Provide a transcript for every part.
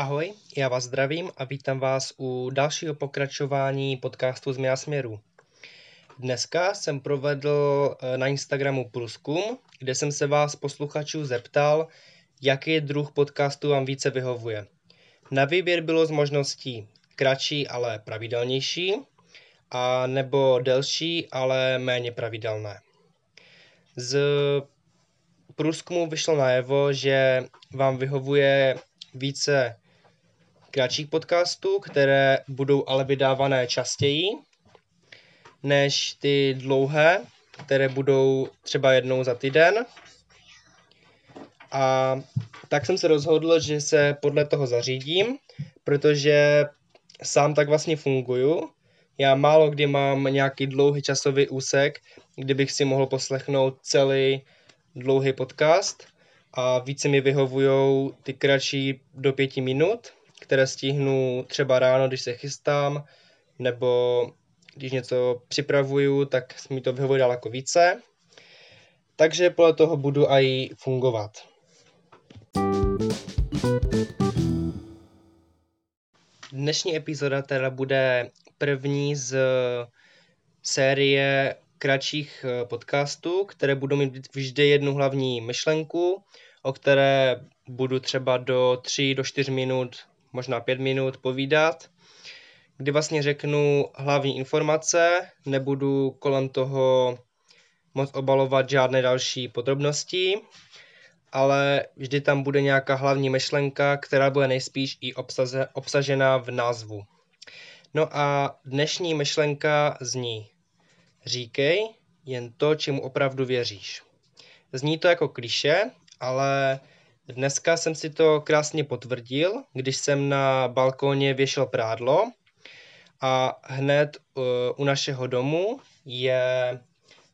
Ahoj, já vás zdravím a vítám vás u dalšího pokračování podcastu Změna směru. Dneska jsem provedl eh, na Instagramu průzkum, kde jsem se vás posluchačů zeptal, jaký druh podcastu vám více vyhovuje. Na výběr bylo z možností kratší, ale pravidelnější, a nebo delší, ale méně pravidelné. Z průzkumu vyšlo najevo, že vám vyhovuje více kratších podcastů, které budou ale vydávané častěji než ty dlouhé, které budou třeba jednou za týden. A tak jsem se rozhodl, že se podle toho zařídím, protože sám tak vlastně funguju. Já málo kdy mám nějaký dlouhý časový úsek, kdybych si mohl poslechnout celý dlouhý podcast a více mi vyhovují ty kratší do pěti minut, které stihnu třeba ráno, když se chystám, nebo když něco připravuju, tak mi to vyhovuje daleko více. Takže podle toho budu i fungovat. Dnešní epizoda teda bude první z série kratších eh, podcastů, které budou mít vždy jednu hlavní myšlenku, o které budu třeba do 3 do 4 minut, možná 5 minut povídat, kdy vlastně řeknu hlavní informace, nebudu kolem toho moc obalovat žádné další podrobnosti, ale vždy tam bude nějaká hlavní myšlenka, která bude nejspíš i obsaze, obsažena v názvu. No a dnešní myšlenka zní Říkej jen to, čemu opravdu věříš. Zní to jako kliše, ale dneska jsem si to krásně potvrdil, když jsem na balkóně věšel prádlo a hned uh, u našeho domu je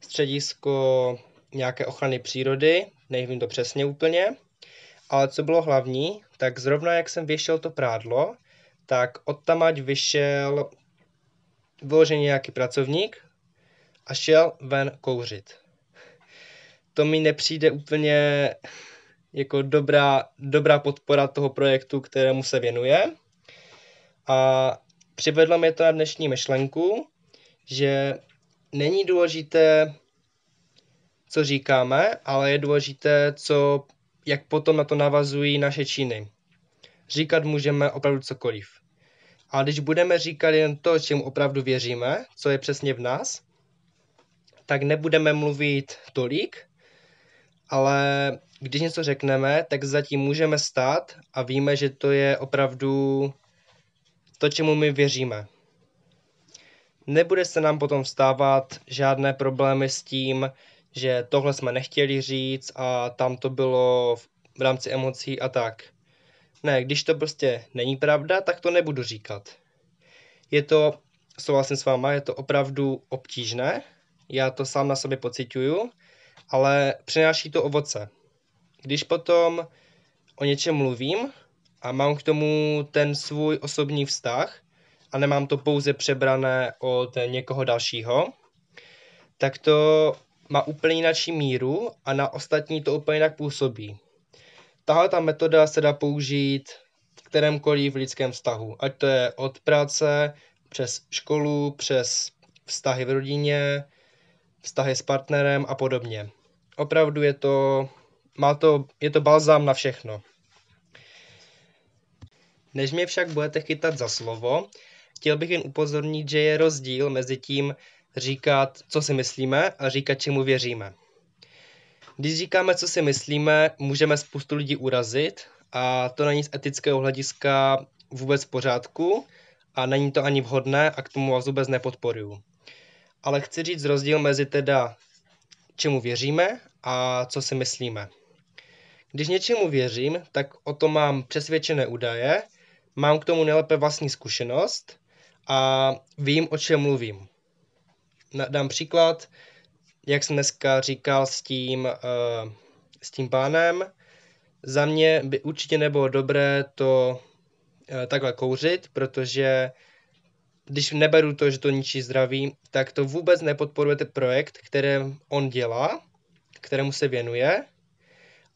středisko nějaké ochrany přírody, nevím to přesně úplně, ale co bylo hlavní, tak zrovna jak jsem věšel to prádlo, tak odtamať vyšel vyloženě nějaký pracovník a šel ven kouřit. To mi nepřijde úplně jako dobrá, dobrá podpora toho projektu, kterému se věnuje. A přivedlo mě to na dnešní myšlenku, že není důležité, co říkáme, ale je důležité, co, jak potom na to navazují naše činy. Říkat můžeme opravdu cokoliv. A když budeme říkat jen to, čemu opravdu věříme, co je přesně v nás, tak nebudeme mluvit tolik, ale když něco řekneme, tak zatím můžeme stát a víme, že to je opravdu to, čemu my věříme. Nebude se nám potom stávat žádné problémy s tím, že tohle jsme nechtěli říct a tam to bylo v rámci emocí a tak. Ne, když to prostě není pravda, tak to nebudu říkat. Je to, souhlasím s váma, je to opravdu obtížné, já to sám na sobě pocituju, ale přináší to ovoce. Když potom o něčem mluvím a mám k tomu ten svůj osobní vztah a nemám to pouze přebrané od někoho dalšího, tak to má úplně jináčí míru a na ostatní to úplně jinak působí. Tahle ta metoda se dá použít v kterémkoliv lidském vztahu, ať to je od práce, přes školu, přes vztahy v rodině, vztahy s partnerem a podobně. Opravdu je to, má to, je to balzám na všechno. Než mě však budete chytat za slovo, chtěl bych jen upozornit, že je rozdíl mezi tím říkat, co si myslíme a říkat, čemu věříme. Když říkáme, co si myslíme, můžeme spoustu lidí urazit a to není z etického hlediska vůbec v pořádku a není to ani vhodné a k tomu vás vůbec nepodporuju ale chci říct rozdíl mezi teda čemu věříme a co si myslíme. Když něčemu věřím, tak o tom mám přesvědčené údaje, mám k tomu nejlépe vlastní zkušenost a vím, o čem mluvím. Dám příklad, jak jsem dneska říkal s tím, uh, s tím pánem. Za mě by určitě nebylo dobré to uh, takhle kouřit, protože když neberu to, že to ničí zdraví, tak to vůbec nepodporujete projekt, který on dělá, kterému se věnuje.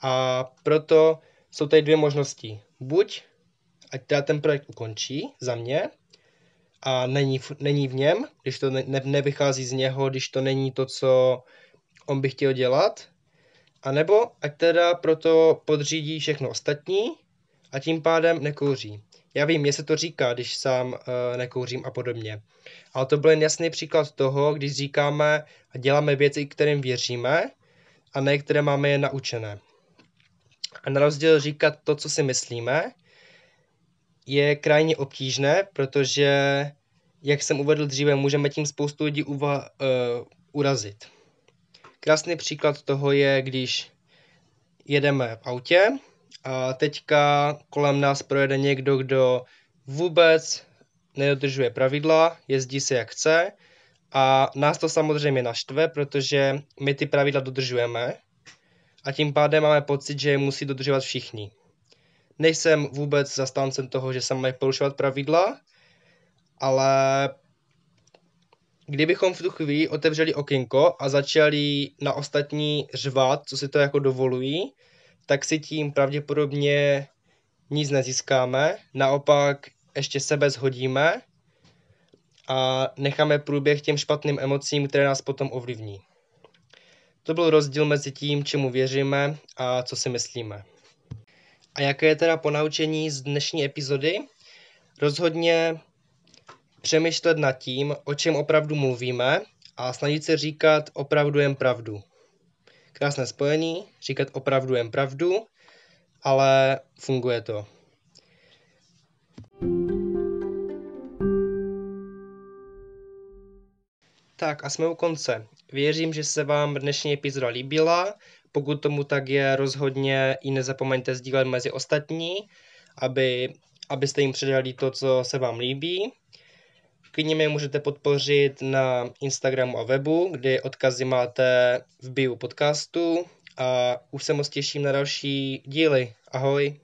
A proto jsou tady dvě možnosti. Buď ať teda ten projekt ukončí za mě a není, není v něm, když to ne, nevychází z něho, když to není to, co on by chtěl dělat, a nebo ať teda proto podřídí všechno ostatní a tím pádem nekouří. Já vím, mě se to říká, když sám uh, nekouřím a podobně. Ale to byl jen jasný příklad toho, když říkáme a děláme věci, kterým věříme, a ne které máme je naučené. A na rozdíl říkat to, co si myslíme, je krajně obtížné, protože, jak jsem uvedl dříve, můžeme tím spoustu lidí uva- uh, urazit. Krásný příklad toho je, když jedeme v autě a teďka kolem nás projede někdo, kdo vůbec nedodržuje pravidla, jezdí se jak chce a nás to samozřejmě naštve, protože my ty pravidla dodržujeme a tím pádem máme pocit, že je musí dodržovat všichni. Nejsem vůbec zastáncem toho, že se mají porušovat pravidla, ale kdybychom v tu chvíli otevřeli okénko a začali na ostatní řvat, co si to jako dovolují, tak si tím pravděpodobně nic nezískáme, naopak ještě sebe zhodíme a necháme průběh těm špatným emocím, které nás potom ovlivní. To byl rozdíl mezi tím, čemu věříme a co si myslíme. A jaké je teda ponaučení z dnešní epizody? Rozhodně přemýšlet nad tím, o čem opravdu mluvíme a snažit se říkat opravdu jen pravdu. Krásné spojení, říkat opravdu jen pravdu, ale funguje to. Tak a jsme u konce. Věřím, že se vám dnešní epizoda líbila. Pokud tomu tak je, rozhodně i nezapomeňte sdílet mezi ostatní, aby, abyste jim předali to, co se vám líbí. Klidně mě můžete podpořit na Instagramu a webu, kdy odkazy máte v bio podcastu a už se moc těším na další díly. Ahoj!